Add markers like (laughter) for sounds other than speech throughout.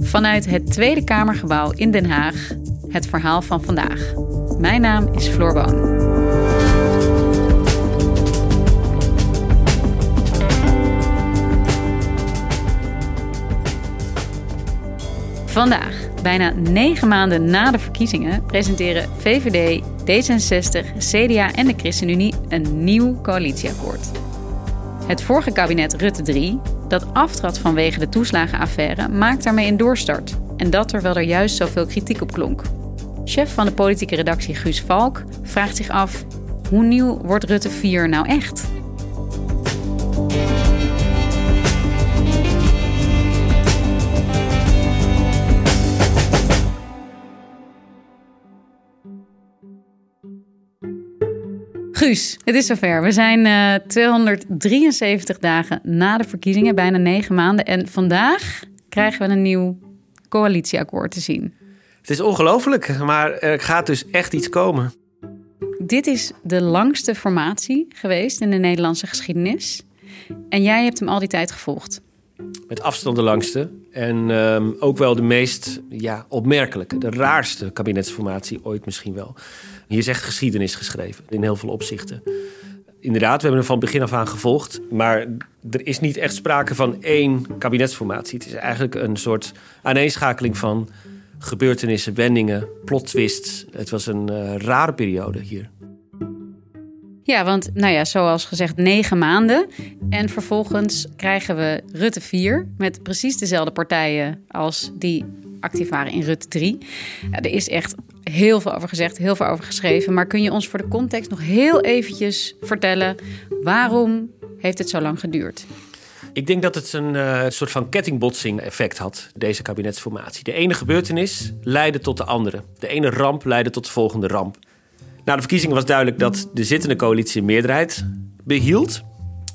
Vanuit het Tweede Kamergebouw in Den Haag, het verhaal van vandaag. Mijn naam is Floor Boon. Vandaag, bijna negen maanden na de verkiezingen, presenteren VVD, D66, CDA en de ChristenUnie een nieuw coalitieakkoord. Het vorige kabinet Rutte 3, dat aftrad vanwege de toeslagenaffaire, maakt daarmee een doorstart. En dat terwijl er juist zoveel kritiek op klonk. Chef van de politieke redactie Guus Valk vraagt zich af: hoe nieuw wordt Rutte 4 nou echt? Guus, het is zover. We zijn uh, 273 dagen na de verkiezingen, bijna negen maanden. En vandaag krijgen we een nieuw coalitieakkoord te zien. Het is ongelooflijk, maar er gaat dus echt iets komen. Dit is de langste formatie geweest in de Nederlandse geschiedenis. En jij hebt hem al die tijd gevolgd. Met afstand de langste. En um, ook wel de meest ja, opmerkelijke, de raarste kabinetsformatie ooit misschien wel. Hier is echt geschiedenis geschreven in heel veel opzichten. Inderdaad, we hebben hem van begin af aan gevolgd. Maar er is niet echt sprake van één kabinetsformatie. Het is eigenlijk een soort aaneenschakeling van gebeurtenissen, wendingen, plot twists. Het was een uh, rare periode hier. Ja, want nou ja, zoals gezegd, negen maanden. En vervolgens krijgen we Rutte 4 met precies dezelfde partijen als die actief waren in Rutte 3. Ja, er is echt heel veel over gezegd, heel veel over geschreven. Maar kun je ons voor de context nog heel eventjes vertellen... waarom heeft het zo lang geduurd? Ik denk dat het een uh, soort van kettingbotsing effect had, deze kabinetsformatie. De ene gebeurtenis leidde tot de andere. De ene ramp leidde tot de volgende ramp. Na de verkiezingen was duidelijk dat de zittende coalitie een meerderheid behield.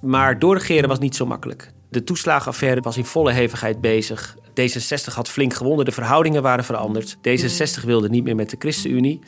Maar doorregeren was niet zo makkelijk. De toeslagenaffaire was in volle hevigheid bezig. D66 had flink gewonnen, de verhoudingen waren veranderd. D66 wilde niet meer met de ChristenUnie.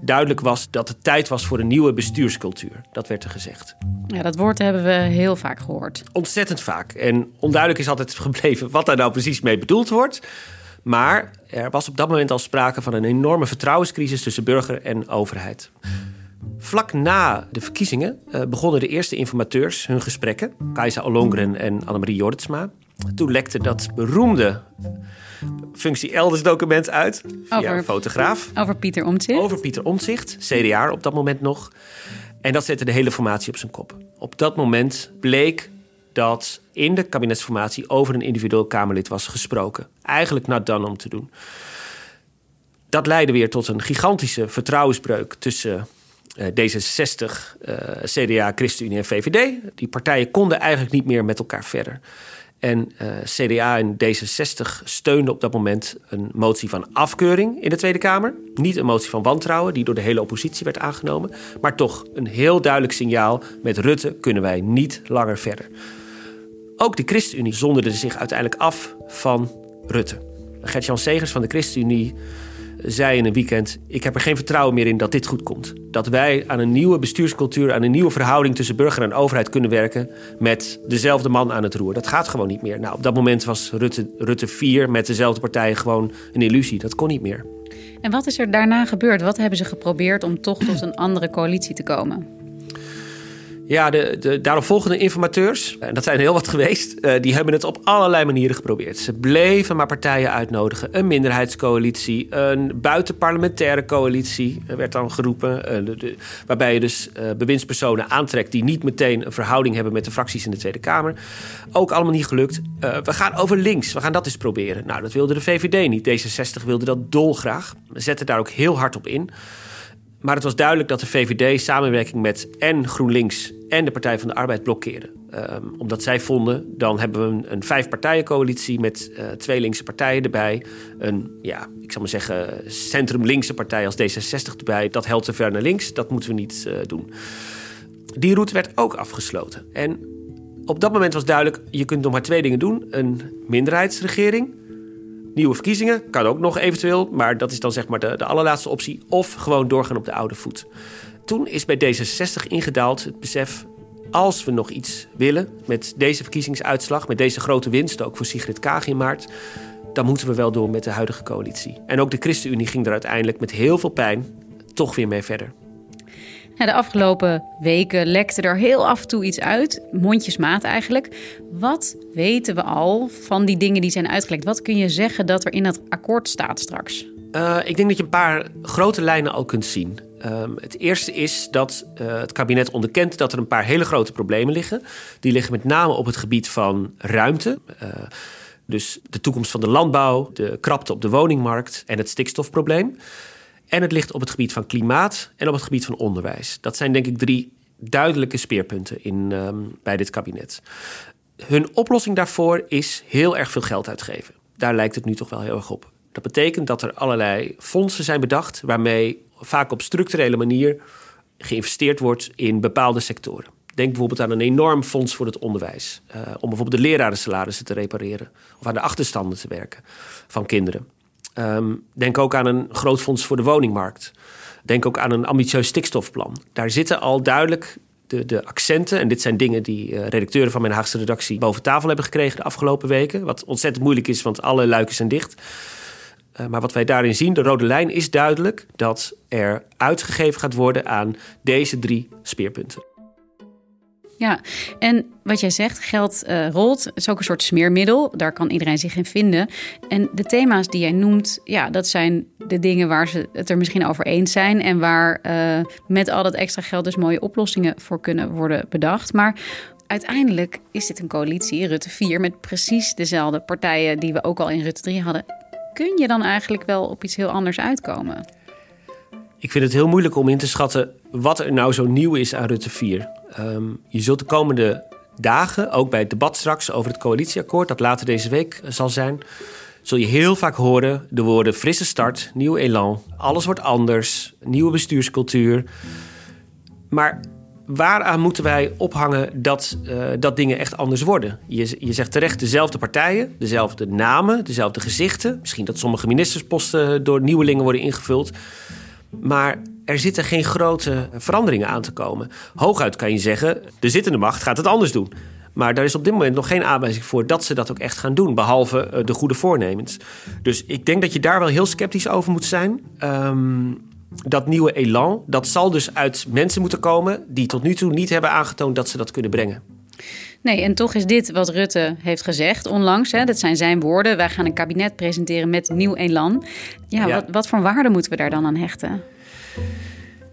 Duidelijk was dat het tijd was voor een nieuwe bestuurscultuur. Dat werd er gezegd. Ja, dat woord hebben we heel vaak gehoord. Ontzettend vaak. En onduidelijk is altijd (laughs) gebleven wat daar nou precies mee bedoeld wordt. Maar er was op dat moment al sprake van een enorme vertrouwenscrisis tussen burger en overheid. Vlak na de verkiezingen uh, begonnen de eerste informateurs hun gesprekken. Kajsa Ollongren en Annemarie Jorritsma. Toen lekte dat beroemde functie elders document uit. Via over, een fotograaf. Over Pieter Omtzigt. Over Pieter Omtzigt, CDA op dat moment nog. En dat zette de hele formatie op zijn kop. Op dat moment bleek dat in de kabinetsformatie over een individueel Kamerlid was gesproken. Eigenlijk not dan om te doen. Dat leidde weer tot een gigantische vertrouwensbreuk tussen uh, D66, uh, CDA, ChristenUnie en VVD. Die partijen konden eigenlijk niet meer met elkaar verder. En uh, CDA en D66 steunden op dat moment een motie van afkeuring in de Tweede Kamer. Niet een motie van wantrouwen, die door de hele oppositie werd aangenomen. Maar toch een heel duidelijk signaal: met Rutte kunnen wij niet langer verder. Ook de ChristenUnie zonderde zich uiteindelijk af van Rutte. Gert-Jan Segers van de ChristenUnie zei in een weekend: Ik heb er geen vertrouwen meer in dat dit goed komt. Dat wij aan een nieuwe bestuurscultuur, aan een nieuwe verhouding tussen burger en overheid kunnen werken met dezelfde man aan het roer. Dat gaat gewoon niet meer. Nou, op dat moment was Rutte, Rutte 4 met dezelfde partijen gewoon een illusie. Dat kon niet meer. En wat is er daarna gebeurd? Wat hebben ze geprobeerd om toch tot een andere coalitie te komen? Ja, de, de daaropvolgende informateurs, en dat zijn heel wat (laughs) geweest, uh, die hebben het op allerlei manieren geprobeerd. Ze bleven maar partijen uitnodigen. Een minderheidscoalitie, een buitenparlementaire coalitie werd dan geroepen. Waarbij je dus bewindspersonen aantrekt die niet meteen een verhouding hebben met de fracties in de Tweede Kamer. Ook allemaal niet gelukt. we gaan over links, we gaan dat eens proberen. Nou, dat wilde de VVD niet. D66 wilde dat dolgraag. We zetten daar ook heel hard op in. Maar het was duidelijk dat de VVD samenwerking met en GroenLinks en de Partij van de Arbeid blokkeerde. Um, omdat zij vonden, dan hebben we een, een vijfpartijencoalitie met uh, twee linkse partijen erbij. Een, ja, ik zal maar zeggen, centrum-linkse partij als D66 erbij. Dat helpt te ver naar links, dat moeten we niet uh, doen. Die route werd ook afgesloten. En op dat moment was duidelijk, je kunt nog maar twee dingen doen. Een minderheidsregering Nieuwe verkiezingen kan ook nog eventueel, maar dat is dan zeg maar de, de allerlaatste optie. Of gewoon doorgaan op de oude voet. Toen is bij D66 ingedaald het besef als we nog iets willen met deze verkiezingsuitslag, met deze grote winst, ook voor Sigrid Kaag in maart, dan moeten we wel door met de huidige coalitie. En ook de ChristenUnie ging er uiteindelijk met heel veel pijn toch weer mee verder de afgelopen weken lekte er heel af en toe iets uit, mondjesmaat eigenlijk. Wat weten we al van die dingen die zijn uitgelekt? Wat kun je zeggen dat er in het akkoord staat straks? Uh, ik denk dat je een paar grote lijnen al kunt zien. Um, het eerste is dat uh, het kabinet onderkent dat er een paar hele grote problemen liggen. Die liggen met name op het gebied van ruimte. Uh, dus de toekomst van de landbouw, de krapte op de woningmarkt en het stikstofprobleem. En het ligt op het gebied van klimaat en op het gebied van onderwijs. Dat zijn denk ik drie duidelijke speerpunten in, um, bij dit kabinet. Hun oplossing daarvoor is heel erg veel geld uitgeven. Daar lijkt het nu toch wel heel erg op. Dat betekent dat er allerlei fondsen zijn bedacht waarmee vaak op structurele manier geïnvesteerd wordt in bepaalde sectoren. Denk bijvoorbeeld aan een enorm fonds voor het onderwijs. Uh, om bijvoorbeeld de lerarensalarissen te repareren. Of aan de achterstanden te werken van kinderen. Um, denk ook aan een groot fonds voor de woningmarkt. Denk ook aan een ambitieus stikstofplan. Daar zitten al duidelijk de, de accenten. En dit zijn dingen die uh, redacteuren van mijn Haagse redactie boven tafel hebben gekregen de afgelopen weken. Wat ontzettend moeilijk is, want alle luiken zijn dicht. Uh, maar wat wij daarin zien, de rode lijn is duidelijk dat er uitgegeven gaat worden aan deze drie speerpunten. Ja, en wat jij zegt, geld uh, rolt. Is ook een soort smeermiddel. Daar kan iedereen zich in vinden. En de thema's die jij noemt, ja, dat zijn de dingen waar ze het er misschien over eens zijn. En waar uh, met al dat extra geld dus mooie oplossingen voor kunnen worden bedacht. Maar uiteindelijk is dit een coalitie, Rutte 4, met precies dezelfde partijen die we ook al in Rutte 3 hadden. Kun je dan eigenlijk wel op iets heel anders uitkomen? Ik vind het heel moeilijk om in te schatten wat er nou zo nieuw is aan Rutte 4. Um, je zult de komende dagen, ook bij het debat straks over het coalitieakkoord, dat later deze week zal zijn, zul je heel vaak horen de woorden frisse start, nieuw elan, alles wordt anders, nieuwe bestuurscultuur. Maar waaraan moeten wij ophangen dat, uh, dat dingen echt anders worden? Je, je zegt terecht dezelfde partijen, dezelfde namen, dezelfde gezichten. Misschien dat sommige ministersposten door nieuwelingen worden ingevuld. Maar er zitten geen grote veranderingen aan te komen. Hooguit kan je zeggen, de zittende macht gaat het anders doen. Maar daar is op dit moment nog geen aanwijzing voor dat ze dat ook echt gaan doen, behalve eh, de goede voornemens. Dus ik denk dat je daar wel heel sceptisch over moet zijn. Um, dat nieuwe elan, dat zal dus uit mensen moeten komen die tot nu toe niet hebben aangetoond dat ze dat kunnen brengen. Nee, en toch is dit wat Rutte heeft gezegd onlangs. Hè, dat zijn zijn woorden. Wij gaan een kabinet presenteren met nieuw elan. Ja, ja. Wat, wat voor waarde moeten we daar dan aan hechten?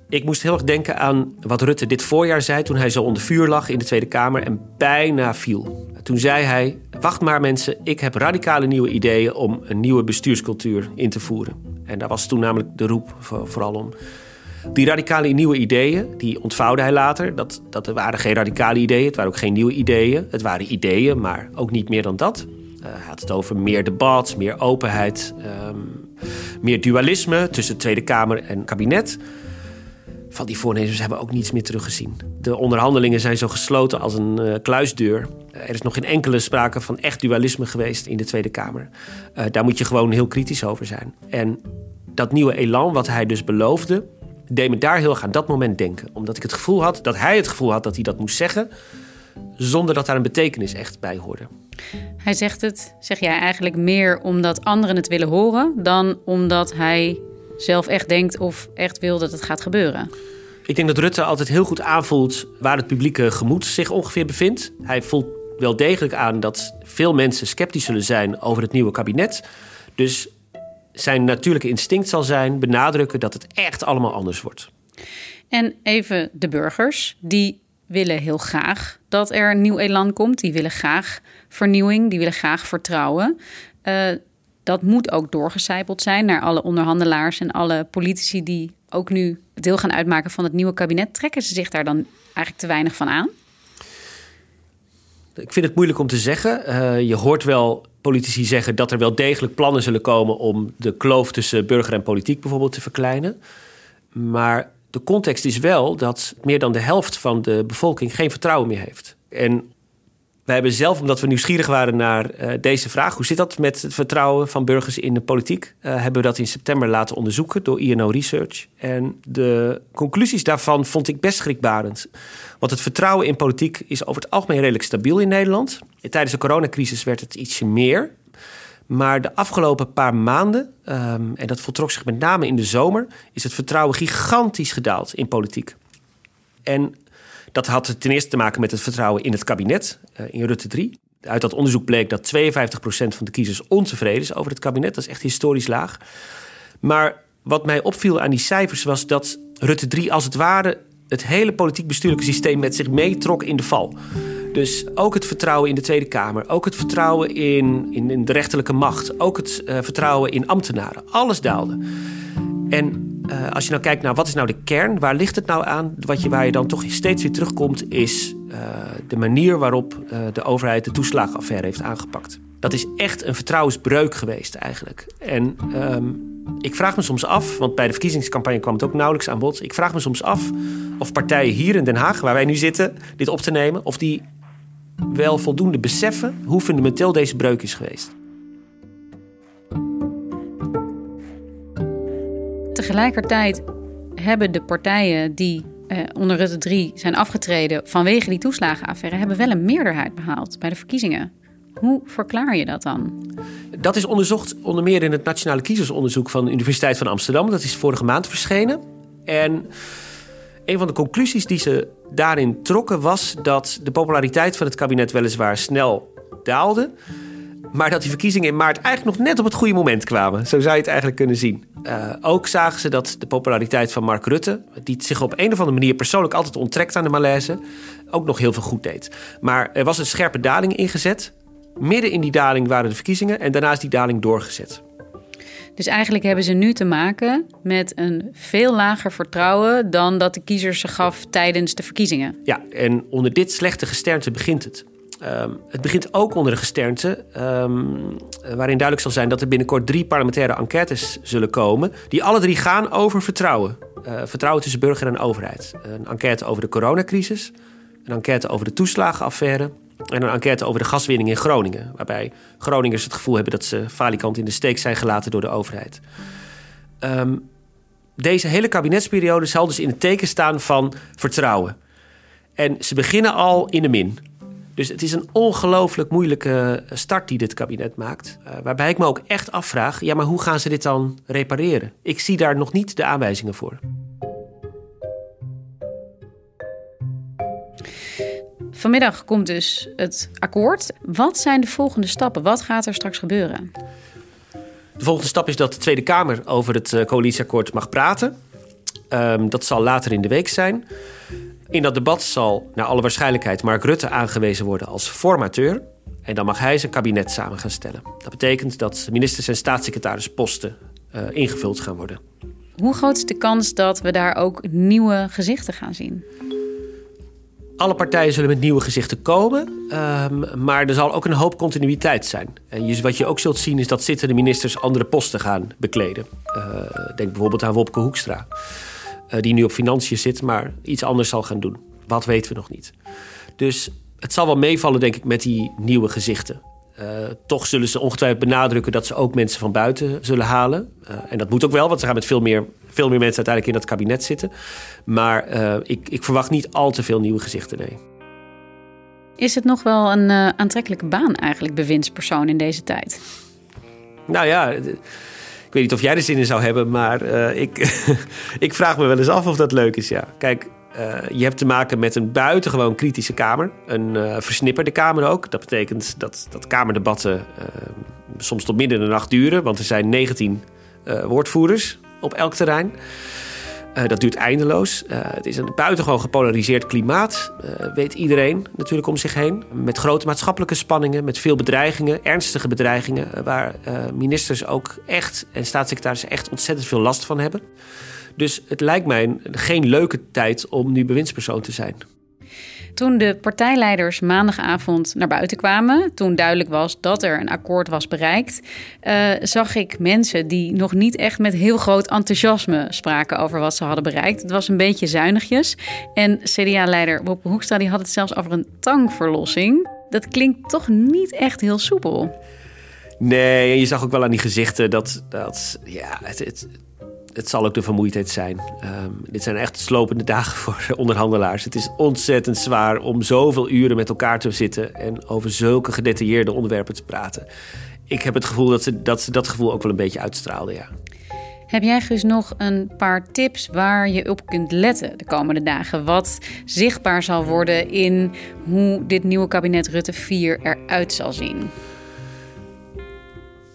Ik moest heel erg denken aan wat Rutte dit voorjaar zei toen hij zo onder vuur lag in de Tweede Kamer en bijna viel. Toen zei hij: Wacht maar mensen, ik heb radicale nieuwe ideeën om een nieuwe bestuurscultuur in te voeren. En daar was toen namelijk de roep vooral om. Die radicale nieuwe ideeën, die ontvouwde hij later. Dat, dat waren geen radicale ideeën, het waren ook geen nieuwe ideeën. Het waren ideeën, maar ook niet meer dan dat. Uh, hij had het over meer debat, meer openheid, um, meer dualisme tussen Tweede Kamer en kabinet. Van die voornemens hebben ook niets meer teruggezien. De onderhandelingen zijn zo gesloten als een uh, kluisdeur. Er is nog geen enkele sprake van echt dualisme geweest in de Tweede Kamer. Uh, daar moet je gewoon heel kritisch over zijn. En dat nieuwe elan, wat hij dus beloofde, deed me daar heel erg aan dat moment denken. Omdat ik het gevoel had dat hij het gevoel had dat hij dat moest zeggen, zonder dat daar een betekenis echt bij hoorde. Hij zegt het, zeg jij eigenlijk meer omdat anderen het willen horen dan omdat hij zelf echt denkt of echt wil dat het gaat gebeuren? Ik denk dat Rutte altijd heel goed aanvoelt waar het publieke gemoed zich ongeveer bevindt. Hij voelt wel degelijk aan dat veel mensen sceptisch zullen zijn over het nieuwe kabinet. Dus zijn natuurlijke instinct zal zijn benadrukken dat het echt allemaal anders wordt. En even de burgers, die willen heel graag dat er een nieuw elan komt. Die willen graag vernieuwing, die willen graag vertrouwen. Uh, dat moet ook doorgecijpeld zijn naar alle onderhandelaars en alle politici die ook nu deel gaan uitmaken van het nieuwe kabinet. Trekken ze zich daar dan eigenlijk te weinig van aan? Ik vind het moeilijk om te zeggen. Uh, je hoort wel politici zeggen dat er wel degelijk plannen zullen komen om de kloof tussen burger en politiek bijvoorbeeld te verkleinen. Maar de context is wel dat meer dan de helft van de bevolking geen vertrouwen meer heeft. En wij hebben zelf, omdat we nieuwsgierig waren naar uh, deze vraag, hoe zit dat met het vertrouwen van burgers in de politiek, uh, hebben we dat in september laten onderzoeken door INO Research. En de conclusies daarvan vond ik best schrikbarend. Want het vertrouwen in politiek is over het algemeen redelijk stabiel in Nederland. Tijdens de coronacrisis werd het ietsje meer. Maar de afgelopen paar maanden, um, en dat voltrok zich met name in de zomer, is het vertrouwen gigantisch gedaald in politiek. En dat had ten eerste te maken met het vertrouwen in het kabinet, uh, in Rutte 3. Uit dat onderzoek bleek dat 52% van de kiezers ontevreden is over het kabinet. Dat is echt historisch laag. Maar wat mij opviel aan die cijfers was dat Rutte 3 als het ware het hele politiek-bestuurlijke systeem met zich meetrok in de val. Dus ook het vertrouwen in de Tweede Kamer, ook het vertrouwen in, in, in de rechterlijke macht, ook het uh, vertrouwen in ambtenaren. Alles daalde. En uh, als je nou kijkt naar wat is nou de kern, waar ligt het nou aan? Wat je, waar je dan toch steeds weer terugkomt, is uh, de manier waarop de overheid de toeslagenaffaire heeft aangepakt. Dat is echt een vertrouwensbreuk geweest eigenlijk. En um, ik vraag me soms af, want bij de verkiezingscampagne kwam het ook nauwelijks aan bod. Ik vraag me soms af of partijen hier in Den Haag, waar wij nu zitten, dit op te nemen, of die wel voldoende beseffen hoe fundamenteel deze breuk is geweest. Tegelijkertijd hebben de partijen die eh, onder Rutte 3 zijn afgetreden vanwege die toeslagenaffaire, hebben wel een meerderheid behaald bij de verkiezingen. Hoe verklaar je dat dan? Dat is onderzocht onder meer in het Nationale Kiezersonderzoek van de Universiteit van Amsterdam. Dat is vorige maand verschenen. En een van de conclusies die ze daarin trokken was dat de populariteit van het kabinet weliswaar snel daalde. Maar dat die verkiezingen in maart eigenlijk nog net op het goede moment kwamen. Zo zou je het eigenlijk kunnen zien. Uh, ook zagen ze dat de populariteit van Mark Rutte, die zich op een of andere manier persoonlijk altijd onttrekt aan de malaise, ook nog heel veel goed deed. Maar er was een scherpe daling ingezet. Midden in die daling waren de verkiezingen en daarna is die daling doorgezet. Dus eigenlijk hebben ze nu te maken met een veel lager vertrouwen dan dat de kiezer ze gaf tijdens de verkiezingen. Ja, en onder dit slechte gesternte begint het. Um, het begint ook onder de gesternte, um, waarin duidelijk zal zijn dat er binnenkort drie parlementaire enquêtes zullen komen, die alle drie gaan over vertrouwen. Uh, vertrouwen tussen burger en overheid. Een enquête over de coronacrisis, een enquête over de toeslagenaffaire en een enquête over de gaswinning in Groningen. Waarbij Groningers het gevoel hebben dat ze falikant in de steek zijn gelaten door de overheid. Um, deze hele kabinetsperiode zal dus in het teken staan van vertrouwen. En ze beginnen al in de min. Dus het is een ongelooflijk moeilijke start die dit kabinet maakt. Uh, waarbij ik me ook echt afvraag: ja, maar hoe gaan ze dit dan repareren? Ik zie daar nog niet de aanwijzingen voor. Vanmiddag komt dus het akkoord. Wat zijn de volgende stappen? Wat gaat er straks gebeuren? De volgende stap is dat de Tweede Kamer over het eh, coalitieakkoord mag praten. Um, dat zal later in de week zijn. In dat debat zal naar alle waarschijnlijkheid Mark Rutte aangewezen worden als formateur. En dan mag hij zijn kabinet samen gaan stellen. Dat betekent dat ministers en staatssecretarisposten uh, ingevuld gaan worden. Hoe groot is de kans dat we daar ook nieuwe gezichten gaan zien? Alle partijen zullen met nieuwe gezichten komen, um, maar er zal ook een hoop continuïteit zijn. En je, wat je ook zult zien is dat zittende ministers andere posten gaan bekleden. Uh, denk bijvoorbeeld aan Wopke Hoekstra, die nu op financiën zit, maar iets anders zal gaan doen. Wat weten we nog niet. Dus het zal wel meevallen, denk ik, met die nieuwe gezichten. Uh, toch zullen ze ongetwijfeld benadrukken dat ze ook mensen van buiten zullen halen. Uh, en dat moet ook wel, want ze gaan met veel meer, veel meer mensen uiteindelijk in dat kabinet zitten. Maar uh, ik, ik, verwacht niet al te veel nieuwe gezichten, nee. Is het nog wel een aantrekkelijke baan eigenlijk, bewindspersoon in deze tijd? Nou ja, Ik weet niet of jij er zin in zou hebben, maar uh, ik, (laughs) ik vraag me wel eens af of dat leuk is. Ja. Kijk, uh, je hebt te maken met een buitengewoon kritische kamer. Een uh, versnipperde kamer ook. Dat betekent dat, dat kamerdebatten soms tot midden in de nacht duren. Want er zijn 19 woordvoerders op elk terrein. Uh, dat duurt eindeloos. Uh, het is een buitengewoon gepolariseerd klimaat, uh, weet iedereen natuurlijk om zich heen. Met grote maatschappelijke spanningen, met veel bedreigingen, ernstige bedreigingen, waar ministers ook echt en staatssecretarissen echt ontzettend veel last van hebben. Dus het lijkt mij geen leuke tijd om nu bewindspersoon te zijn. Toen de partijleiders maandagavond naar buiten kwamen, toen duidelijk was dat er een akkoord was bereikt, uh, zag ik mensen die nog niet echt met heel groot enthousiasme spraken over wat ze hadden bereikt. Het was een beetje zuinigjes. En CDA-leider Bob Hoekstra die had het zelfs over een tankverlossing. Dat klinkt toch niet echt heel soepel. Nee, je zag ook wel aan die gezichten dat, dat ja, het, het, het zal ook de vermoeidheid zijn. Um, dit zijn echt slopende dagen (laughs) voor onderhandelaars. Het is ontzettend zwaar om zoveel uren met elkaar te zitten en over zulke gedetailleerde onderwerpen te praten. Ik heb het gevoel dat ze dat, ze dat gevoel ook wel een beetje uitstraalden, ja. Heb jij dus nog een paar tips waar je op kunt letten de komende dagen? Wat zichtbaar zal worden in hoe dit nieuwe kabinet Rutte 4 eruit zal zien?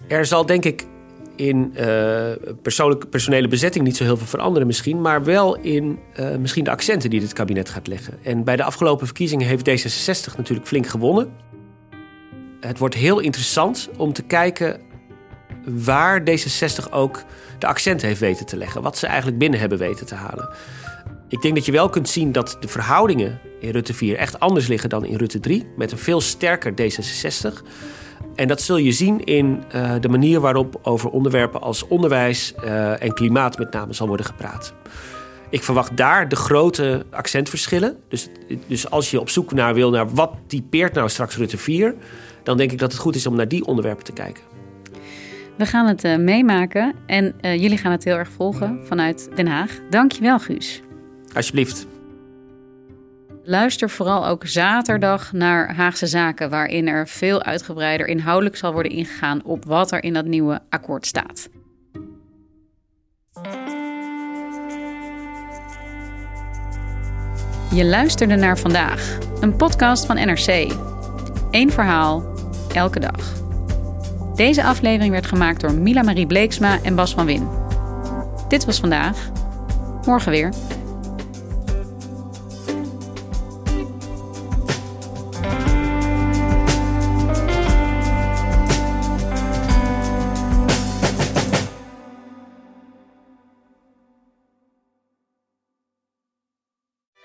Er zal denk ik in uh, persoonlijke, personele bezetting niet zo heel veel veranderen misschien, maar wel in uh, misschien de accenten die dit kabinet gaat leggen. En bij de afgelopen verkiezingen heeft D66 natuurlijk flink gewonnen. Het wordt heel interessant om te kijken waar D66 ook de accenten heeft weten te leggen, wat ze eigenlijk binnen hebben weten te halen. Ik denk dat je wel kunt zien dat de verhoudingen in Rutte 4 echt anders liggen dan in Rutte 3, met een veel sterker D66. En dat zul je zien in uh, de manier waarop over onderwerpen als onderwijs uh, en klimaat met name zal worden gepraat. Ik verwacht daar de grote accentverschillen. Dus, dus als je op zoek naar wil naar wat typeert nou straks Rutte 4, dan denk ik dat het goed is om naar die onderwerpen te kijken. We gaan het uh, meemaken en jullie gaan het heel erg volgen vanuit Den Haag. Dankjewel, Guus. Alsjeblieft. Luister vooral ook zaterdag naar Haagse Zaken, waarin er veel uitgebreider inhoudelijk zal worden ingegaan op wat er in dat nieuwe akkoord staat. Je luisterde naar vandaag, een podcast van NRC. Eén verhaal, elke dag. Deze aflevering werd gemaakt door Mila Marie Bleeksma en Bas van Win. Dit was vandaag. Morgen weer.